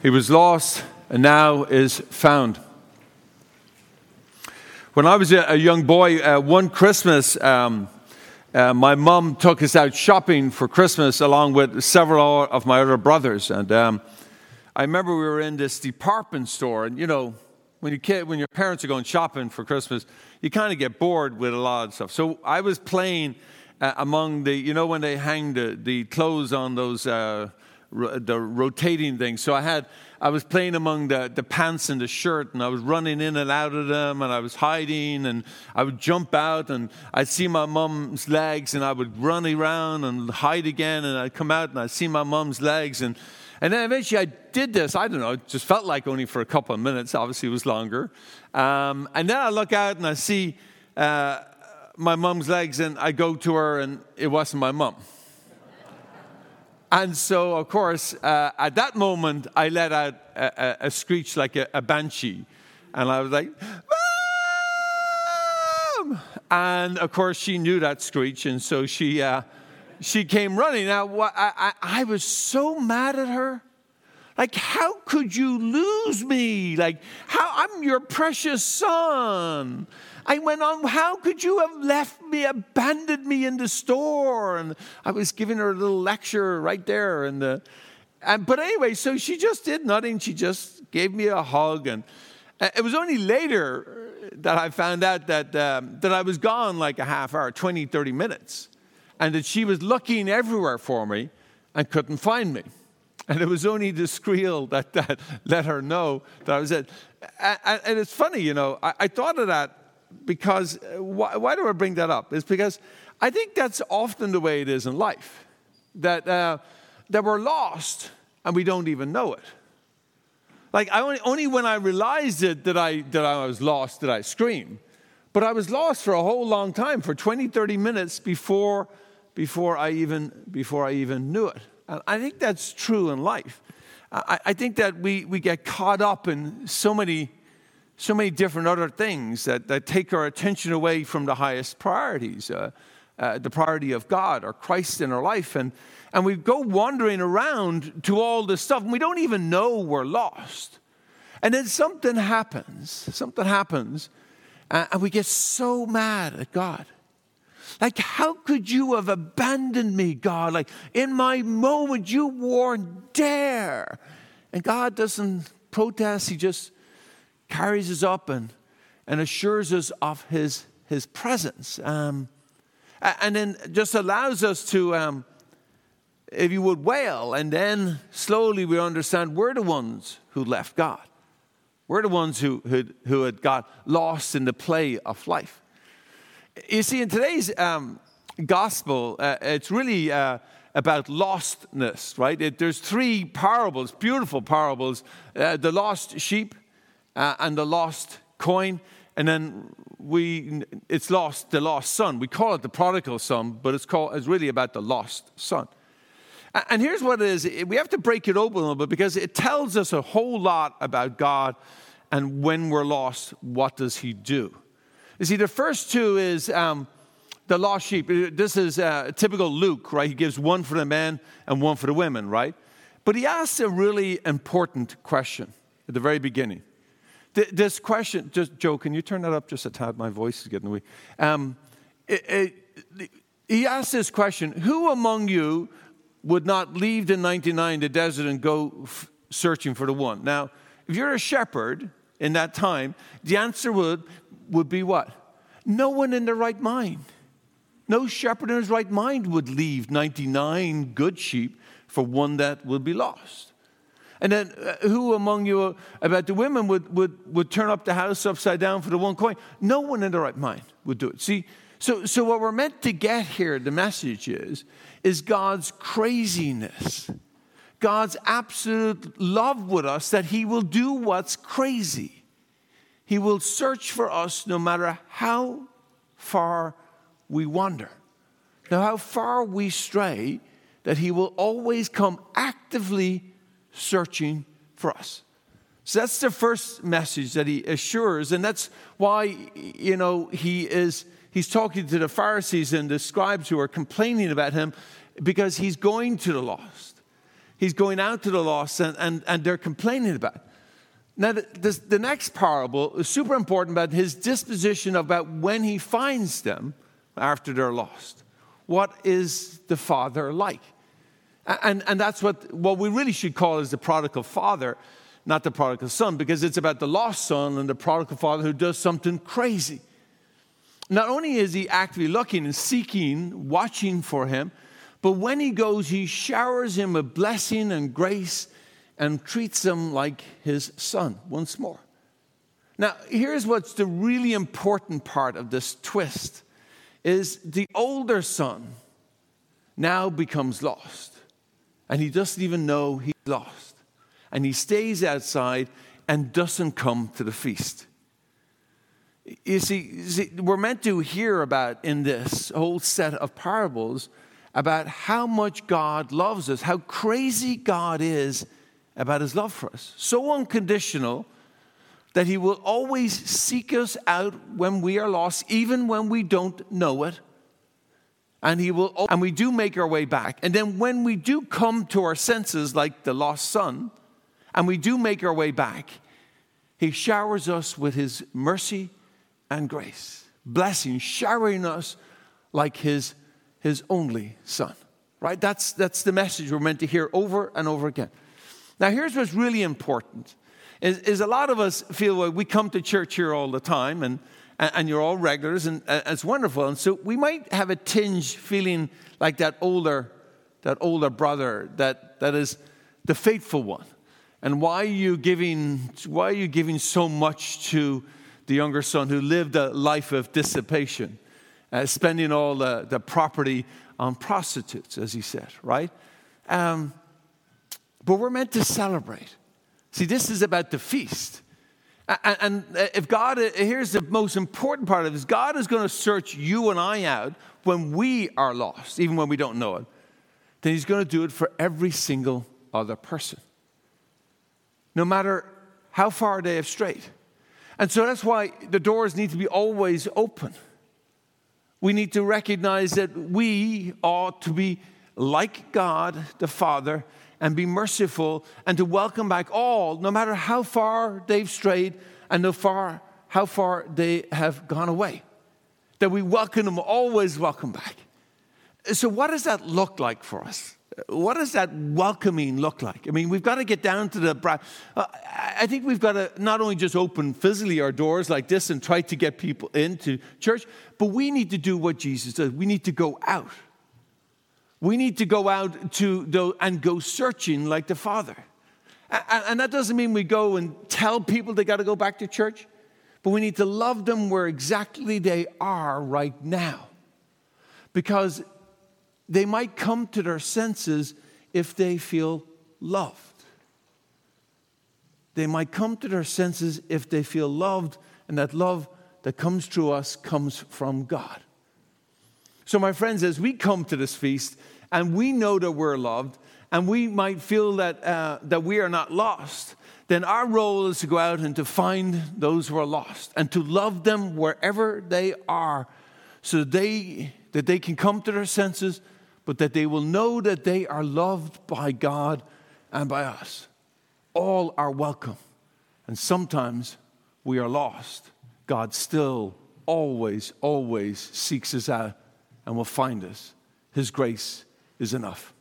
He was lost and now is found. When I was a, young boy, uh, one Christmas, um, uh, my mom took us out shopping for Christmas along with several of my other brothers. And um, I remember we were in this department store, and you know, when, you kid, when your parents are going shopping for Christmas, you kind of get bored with a lot of stuff. So I was playing uh, among the, you know, when they hang the, the clothes on those, uh, the rotating thing. So I had, I was playing among the, the pants and the shirt, and I was running in and out of them, and I was hiding, and I would jump out, and I'd see my mom's legs, and I would run around and hide again, and I'd come out, and I'd see my mom's legs, and and then eventually I did this, I don't know, it just felt like only for a couple of minutes, obviously it was longer. Um, and then I look out and I see uh, my mum's legs and I go to her and it wasn't my mum. And so, of course, uh, at that moment, I let out a, a, a screech like a, a, banshee. And I was like, Mom! And of course, she knew that screech. And so she, uh, she came running. Now, I, I, I was so mad at her. Like, how could you lose me? Like, how I'm your precious son. I went on, how could you have left me, abandoned me in the store? And I was giving her a little lecture right there. And, the, and but anyway, so she just did nothing. She just gave me a hug. And it was only later that I found out that, um, that I was gone like a half hour, 20, 30 minutes and that she was looking everywhere for me and couldn't find me. And it was only the squeal that, that let her know that I was it. And, and it's funny, you know, I, I, thought of that because uh, why, why, do I bring that up? It's because I think that's often the way it is in life that, uh, that we're lost and we don't even know it. Like, I only, only when I realized it that I, that I was lost did I scream. But I was lost for a whole long time, for 20, 30 minutes before before I even, before I even knew it. And I think that's true in life. I, I think that we, we get caught up in so many, so many different other things that, that take our attention away from the highest priorities, uh, uh, the priority of God or Christ in our life. And, and we go wandering around to all this stuff, and we don't even know we're lost. And then something happens, something happens, uh, and we get so mad at God. Like, how could you have abandoned me, God? Like, in my moment, you weren't there. And God doesn't protest, He just carries us up and, and assures us of His, his presence. Um, and then just allows us to, um, if you would, wail. And then slowly we understand we're the ones who left God. We're the ones who, who, who had got lost in the play of life. You see, in today's um, gospel, uh, it's really uh, about lostness, right? It, there's three parables, beautiful parables uh, the lost sheep uh, and the lost coin. And then we, it's lost, the lost son. We call it the prodigal son, but it's, called, it's really about the lost son. And here's what it is we have to break it open a little bit because it tells us a whole lot about God and when we're lost, what does He do? You see, the first two is um, the lost sheep. This is uh, typical Luke, right? He gives one for the men and one for the women, right? But he asks a really important question at the very beginning. This question, just Joe, can you turn that up just a tad? My voice is getting weak. Um, it, it, he asks this question Who among you would not leave the 99 the desert and go f- searching for the one? Now, if you're a shepherd in that time, the answer would would be what? No one in their right mind. No shepherd in his right mind would leave 99 good sheep for one that would be lost. And then uh, who among you about the women would, would, would turn up the house upside down for the one coin? No one in their right mind would do it. See, so, so what we're meant to get here, the message is, is God's craziness. God's absolute love with us that he will do what's crazy. He will search for us no matter how far we wander, no how far we stray, that He will always come actively searching for us. So that's the first message that he assures, and that's why, you know, he is he's talking to the Pharisees and the scribes who are complaining about him because he's going to the lost. He's going out to the lost and, and, and they're complaining about it. Now, the, the next parable is super important about his disposition about when he finds them after they're lost. What is the father like? And, and that's what, what we really should call is the prodigal father, not the prodigal son, because it's about the lost son and the prodigal father who does something crazy. Not only is he actively looking and seeking, watching for him, but when he goes, he showers him with blessing and grace and treats him like his son once more. Now, here's what's the really important part of this twist is the older son now becomes lost. And he doesn't even know he's lost. And he stays outside and doesn't come to the feast. You see, you see, we're meant to hear about in this whole set of parables about how much God loves us, how crazy God is about his love for us. So unconditional that he will always seek us out when we are lost, even when we don't know it. And he will and we do make our way back. And then when we do come to our senses like the lost son, and we do make our way back, he showers us with his mercy and grace, blessing, showering us like his, his only son. Right? That's, that's the message we're meant to hear over and over again. Now, here's what's really important is, is a lot of us feel well, we come to church here all the time and, and you're all regulars and, and it's wonderful. And so we might have a tinge feeling like that older, that older brother that, that is the faithful one. And why are you giving, why are you giving so much to the younger son who lived a life of dissipation, uh, spending all the, the property on prostitutes, as he said, right? Um, but we're meant to celebrate. See, this is about the feast. And uh, if God, uh, here's the most important part of this God is going to search you and I out when we are lost, even when we don't know it. Then He's going to do it for every single other person, no matter how far they have strayed. And so that's why the doors need to be always open. We need to recognize that we ought to be like God the Father and be merciful and to welcome back all, no matter how far they've strayed and no far, how far they have gone away. That we welcome them, always welcome back. So, what does that look like for us? What does that welcoming look like? I mean, we've got to get down to the. Bra- uh, I think we've got to not only just open physically our doors like this and try to get people into church, but we need to do what Jesus does. We need to go out we need to go out to the, and go searching like the Father. And, and that doesn't mean we go and tell people they got to go back to church, but we need to love them where exactly they are right now. Because they might come to their senses if they feel loved. They might come to their senses if they feel loved, and that love that comes through us comes from God. So, my friends, as we come to this feast and we know that we're loved, and we might feel that, uh, that we are not lost, then our role is to go out and to find those who are lost and to love them wherever they are so that they, that they can come to their senses, but that they will know that they are loved by God and by us. All are welcome. And sometimes we are lost. God still always, always seeks us out and will find us. His grace is enough.